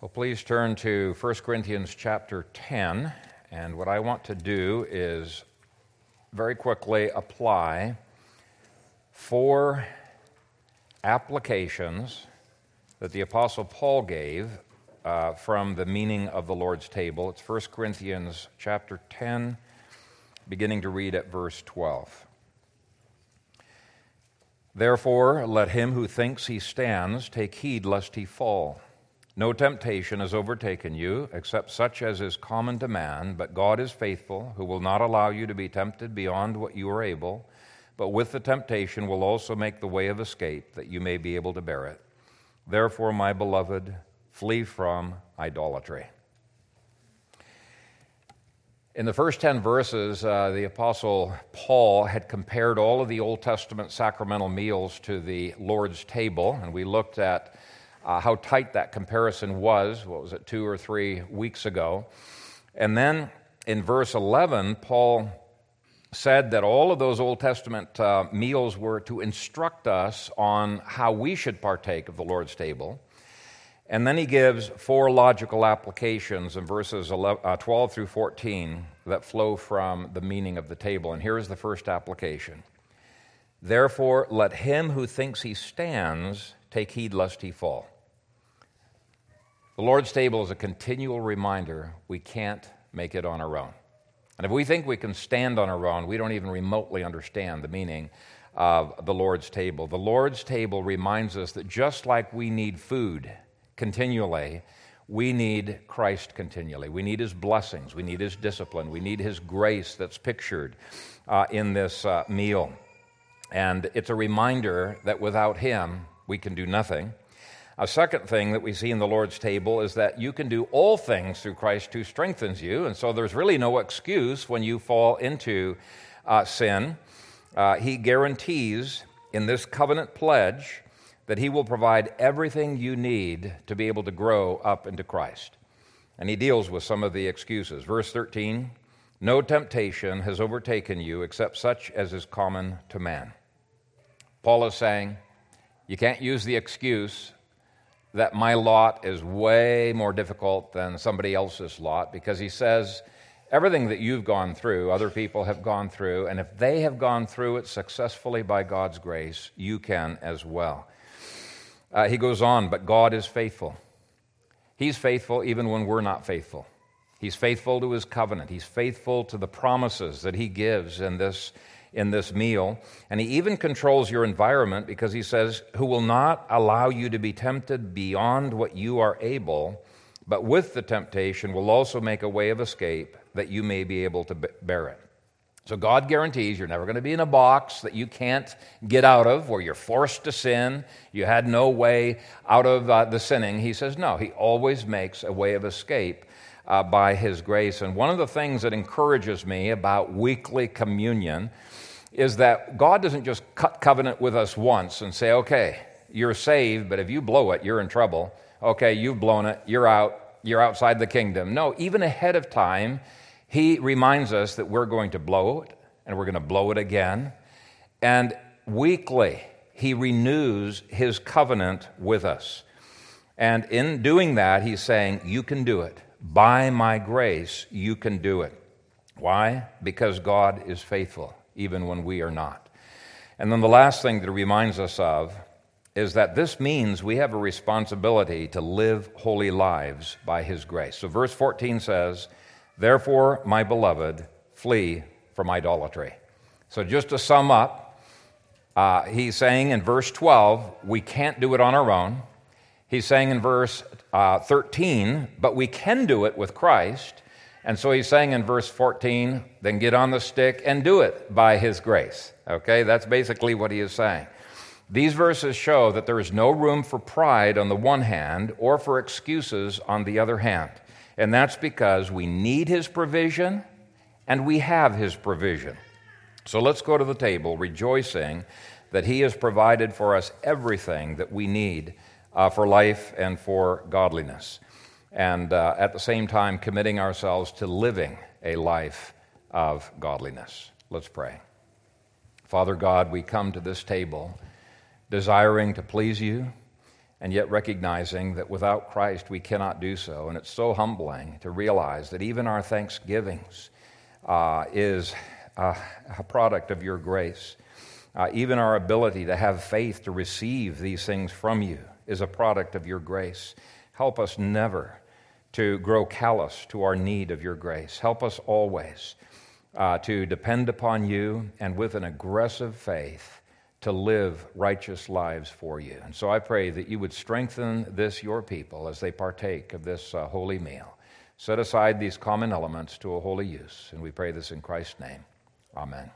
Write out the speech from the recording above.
Well, please turn to 1 Corinthians chapter 10. And what I want to do is very quickly apply four applications that the Apostle Paul gave uh, from the meaning of the Lord's table. It's 1 Corinthians chapter 10, beginning to read at verse 12. Therefore, let him who thinks he stands take heed lest he fall. No temptation has overtaken you, except such as is common to man, but God is faithful, who will not allow you to be tempted beyond what you are able, but with the temptation will also make the way of escape, that you may be able to bear it. Therefore, my beloved, flee from idolatry. In the first 10 verses, uh, the Apostle Paul had compared all of the Old Testament sacramental meals to the Lord's table, and we looked at uh, how tight that comparison was. What was it, two or three weeks ago? And then in verse 11, Paul said that all of those Old Testament uh, meals were to instruct us on how we should partake of the Lord's table. And then he gives four logical applications in verses 11, uh, 12 through 14 that flow from the meaning of the table. And here's the first application Therefore, let him who thinks he stands take heed lest he fall. The Lord's table is a continual reminder we can't make it on our own. And if we think we can stand on our own, we don't even remotely understand the meaning of the Lord's table. The Lord's table reminds us that just like we need food continually, we need Christ continually. We need His blessings. We need His discipline. We need His grace that's pictured uh, in this uh, meal. And it's a reminder that without Him, we can do nothing. A second thing that we see in the Lord's table is that you can do all things through Christ who strengthens you. And so there's really no excuse when you fall into uh, sin. Uh, he guarantees in this covenant pledge that He will provide everything you need to be able to grow up into Christ. And He deals with some of the excuses. Verse 13 No temptation has overtaken you except such as is common to man. Paul is saying, you can't use the excuse that my lot is way more difficult than somebody else's lot because he says everything that you've gone through, other people have gone through, and if they have gone through it successfully by God's grace, you can as well. Uh, he goes on, but God is faithful. He's faithful even when we're not faithful. He's faithful to his covenant. He's faithful to the promises that he gives in this in this meal. And he even controls your environment because he says, Who will not allow you to be tempted beyond what you are able, but with the temptation will also make a way of escape that you may be able to bear it. So God guarantees you're never going to be in a box that you can't get out of, where you're forced to sin. You had no way out of uh, the sinning. He says, no, He always makes a way of escape uh, by His grace. And one of the things that encourages me about weekly communion is that God doesn't just cut covenant with us once and say, okay, you're saved, but if you blow it, you're in trouble. Okay, you've blown it, you're out, you're outside the kingdom. No, even ahead of time, He reminds us that we're going to blow it and we're going to blow it again. And weekly, He renews His covenant with us. And in doing that, He's saying, You can do it. By my grace, you can do it. Why? Because God is faithful even when we are not. And then the last thing that it reminds us of is that this means we have a responsibility to live holy lives by His grace. So, verse 14 says, Therefore, my beloved, flee from idolatry. So, just to sum up, uh, he's saying in verse 12, we can't do it on our own. He's saying in verse uh, 13, but we can do it with Christ. And so he's saying in verse 14, then get on the stick and do it by his grace. Okay, that's basically what he is saying. These verses show that there is no room for pride on the one hand or for excuses on the other hand. And that's because we need his provision and we have his provision. So let's go to the table rejoicing that he has provided for us everything that we need uh, for life and for godliness and uh, at the same time committing ourselves to living a life of godliness. Let's pray. Father God, we come to this table desiring to please you, and yet recognizing that without Christ we cannot do so. And it's so humbling to realize that even our thanksgivings uh, is a product of your grace. Uh, even our ability to have faith to receive these things from you is a product of your grace. Help us never to grow callous to our need of your grace. Help us always uh, to depend upon you and with an aggressive faith to live righteous lives for you. And so I pray that you would strengthen this, your people, as they partake of this uh, holy meal. Set aside these common elements to a holy use. And we pray this in Christ's name. Amen.